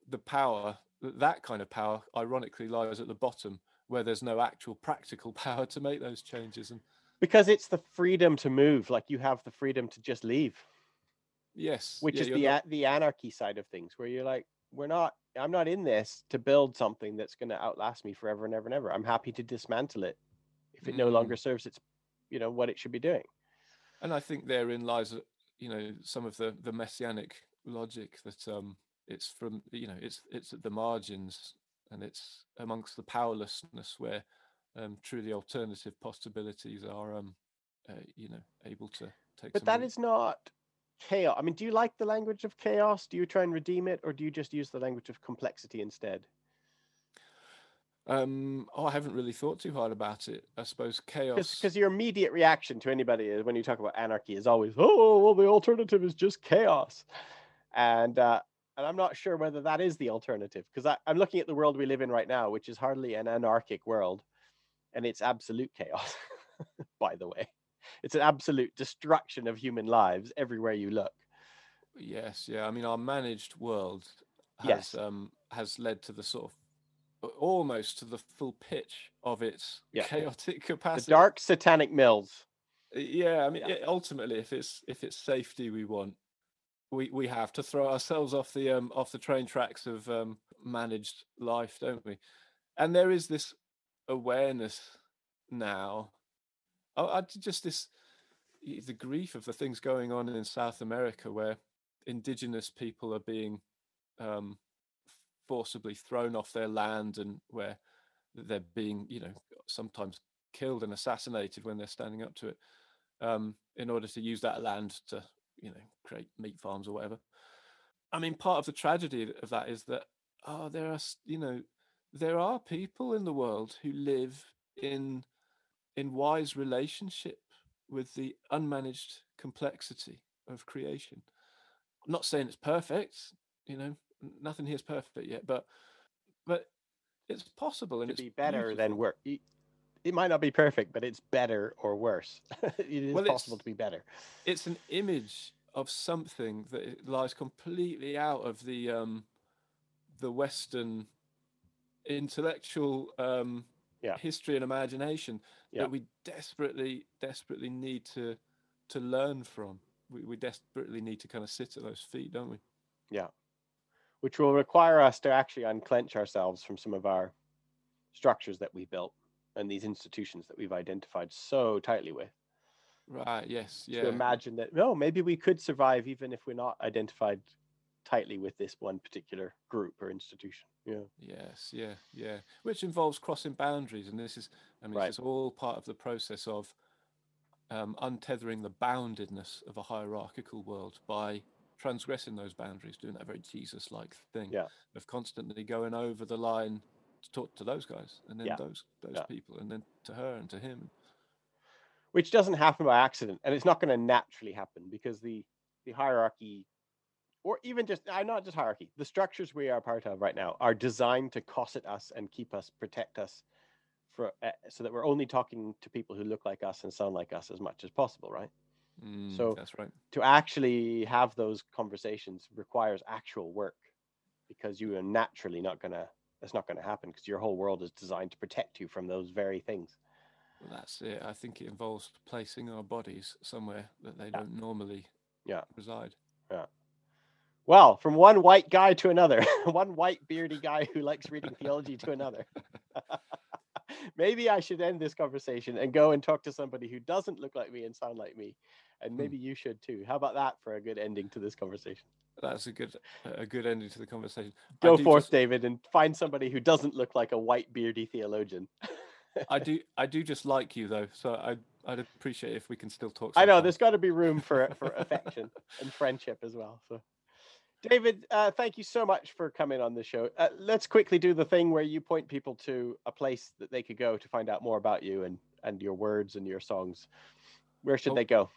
the power that that kind of power ironically lies at the bottom where there's no actual practical power to make those changes and Because it's the freedom to move, like you have the freedom to just leave, yes which yeah, is the not- the anarchy side of things, where you're like, we're not. I'm not in this to build something that's going to outlast me forever and ever and ever. I'm happy to dismantle it if it no Mm. longer serves its, you know, what it should be doing. and i think therein lies uh, you know some of the the messianic logic that um it's from you know it's it's at the margins and it's amongst the powerlessness where um truly alternative possibilities are um uh, you know able to take But that is not chaos. I mean, do you like the language of chaos? Do you try and redeem it, or do you just use the language of complexity instead? um oh i haven't really thought too hard about it i suppose chaos Because your immediate reaction to anybody is when you talk about anarchy is always, oh, well, the alternative is just chaos, and uh, and I'm not sure whether that is the alternative because I'm looking at the world we live in right now, which is hardly an anarchic world, and it's absolute chaos. by the way, it's an absolute destruction of human lives everywhere you look. Yes, yeah. I mean, our managed world has Yes. um, has led to the sort of almost to the full pitch of its Yeah. chaotic The capacity. dark satanic mills. Yeah, I mean, Yeah. it- ultimately, if it's if it's safety we want, we we have to throw ourselves off the um off the train tracks of um managed life, don't we? And there is this awareness now. Oh, I just this the grief of the things going on in South America, where indigenous people are being um, forcibly thrown off their land, and where they're being, you know, sometimes killed and assassinated when they're standing up to it, um, in order to use that land to, you know, create meat farms or whatever. I mean, part of the tragedy of that is that, oh, there are, you know, there are people in the world who live in in wise relationship with the unmanaged complexity of creation. I'm not saying it's perfect, you know, nothing here is perfect yet, but but it's possible and to it's be better than beautiful. worse. It might not be perfect, but it's better or worse. it is Well, possible to be better. it's an image of something that lies completely out of the um the western intellectual um Yeah. history and imagination Yeah. that we desperately desperately need to to learn from we, we desperately need to kind of sit at those feet don't we Yeah. which will require us to actually unclench ourselves from some of our structures that we built and these institutions that we've identified so tightly with. right yes yeah To imagine that, no, maybe we could survive even if we're not identified tightly with this one particular group or institution. Yeah. Yes, yeah, yeah. Which involves crossing boundaries, and this is, I mean, Right. is all part of the process of um, untethering the boundedness of a hierarchical world by transgressing those boundaries, doing that very Jesus-like thing Yeah. of constantly going over the line to talk to those guys, and then Yeah. those those Yeah. people, and then to her and to him. Which doesn't happen by accident. And it's not going to naturally happen because the, the hierarchy, or even just, uh, not just hierarchy, the structures we are part of right now are designed to cosset us and keep us, protect us for, uh, so that we're only talking to people who look like us and sound like us as much as possible, right? Mm, So- that's right. to actually have those conversations requires actual work because you are naturally not gonna that's not gonna happen because your whole world is designed to protect you from those very things Well, that's it. I think it involves placing our bodies somewhere that they Yeah. don't normally Yeah. reside. Well from one white guy to another one white beardy guy who likes reading theology to another maybe i should end this conversation and go and talk to somebody who doesn't look like me and sound like me and Hmm. maybe you should too how about that for a good ending to this conversation That's a good a good ending to the conversation. Go forth just- david and find somebody who doesn't look like a white beardy theologian I do I do just like you though, so I I'd appreciate if we can still talk. I know there's got to be room for for affection and friendship as well. So, David, uh, thank you so much for coming on the show. Uh, let's quickly do the thing where you point people to a place that they could go to find out more about you and and your words and your songs. Where should Oh. they go?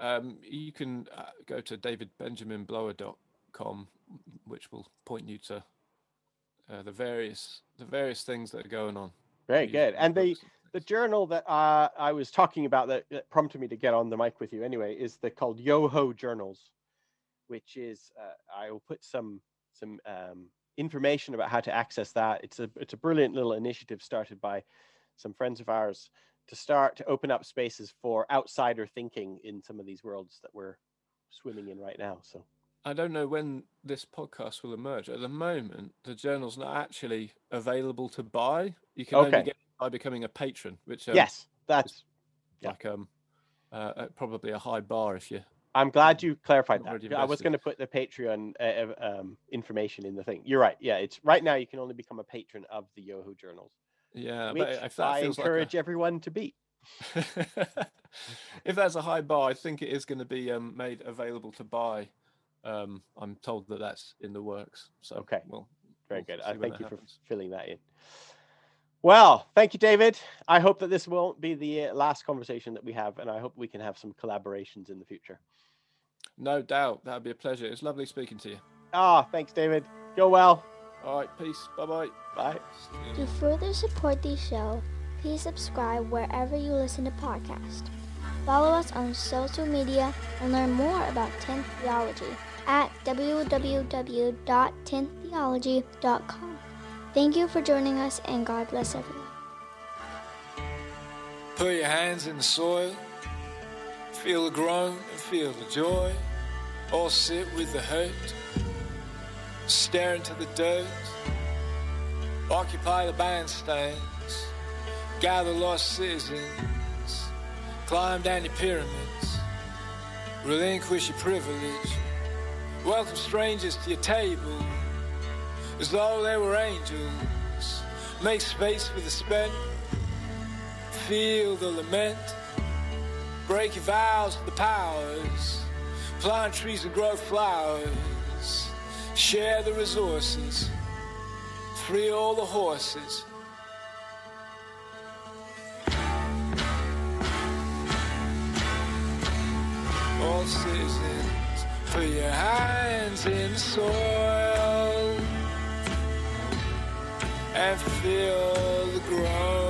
Um, you can uh, go to davidbenjaminblower.com, which will point you to uh, the various the various things that are going on. Very good. And the the journal that uh, I was talking about that, that prompted me to get on the mic with you anyway is the called Yoho Journals, which is uh, I will put some some um, information about how to access that. It's a it's a brilliant little initiative started by some friends of ours to start to open up spaces for outsider thinking in some of these worlds that we're swimming in right now. So I don't know when this podcast will emerge. At the moment, the journal's not actually available to buy. You can Okay. only get it by becoming a patron, which um, yes, that's. yeah. like um uh, uh, probably a high bar if you I'm glad you clarified that. I was going to put the Patreon uh, um, information in the thing. You're right. Yeah, it's right now. You can only become a patron of the Yoho Journals, yeah which but I encourage everyone to be. if that's a high bar i think it is going to be um, made available to buy um i'm told that that's in the works so Okay. well Very we'll good. I thank you for filling that in. Well, thank you, David. I hope that this won't be the uh, last conversation that we have, and I hope we can have some collaborations in the future. No doubt that would be a pleasure it's lovely speaking to you Ah, thanks, David. Go well. all right peace bye bye Bye. To further support the show, please subscribe wherever you listen to podcasts. Follow us on social media and learn more about Tent Theology. at www.tenttheology.com. Thank you for joining us, and God bless everyone. Put your hands in the soil, feel the groan and feel the joy. All sit with the hurt, stare into the dirt, occupy the bandstands, gather lost citizens, climb down your pyramids, relinquish your privilege, welcome strangers to your table. As though they were angels, make space for the spent, feel the lament, break your vows to the powers, plant trees and grow flowers, share the resources, free all the horses. All citizens, put your hands in the soil and feel the groan.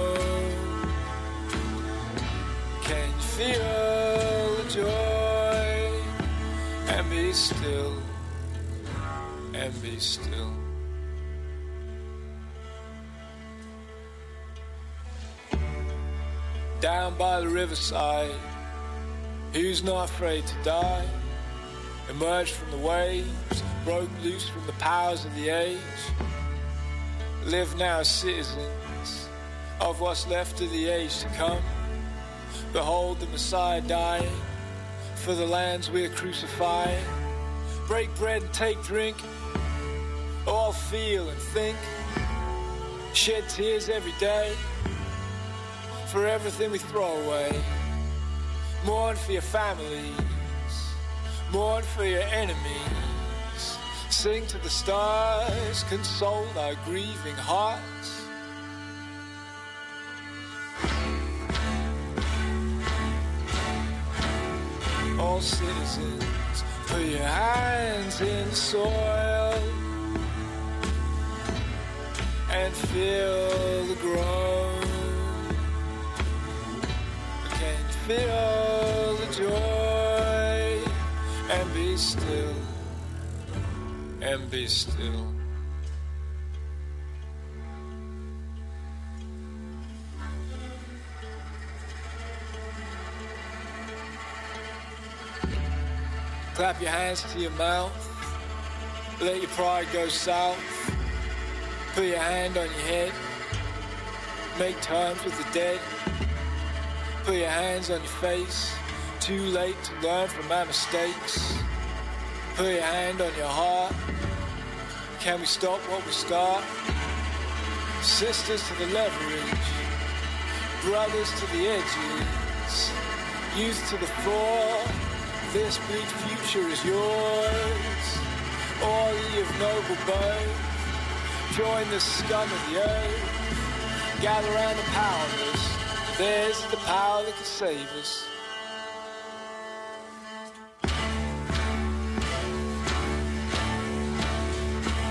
Feel the joy? And be still, and be still. Down by the riverside, who's not afraid to die? Emerged from the waves, broke loose from the powers of the age live now citizens of what's left of the age to come. Behold the Messiah dying for the lands we're crucifying. Break bread and take drink, all feel and think. Shed tears every day for everything we throw away. Mourn for your families, mourn for your enemies. Sing to the stars, console our grieving hearts. All citizens, put your hands in the soil and feel the groan. Can feel the joy and be still? and be still. Clap your hands to your mouth. Let your pride go south. Put your hand on your head. Make terms with the dead. Put your hands on your face. Too late to learn from our mistakes. Put your hand on your heart. Can we stop what we start? Sisters to the leverage, brothers to the edges, youth to the fore. This bleak future is yours. All ye of noble birth, join the scum of the earth. Gather round the powerless. There's the power that can save us.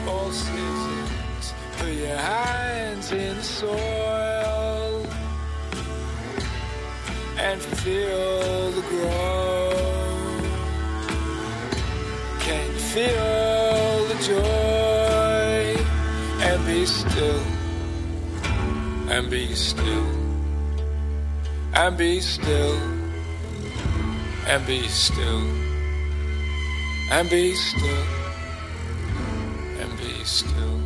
all citizens, put your hands in the soil and feel the groan. Feel the joy and be still and be still and be still and be still and be still and be still.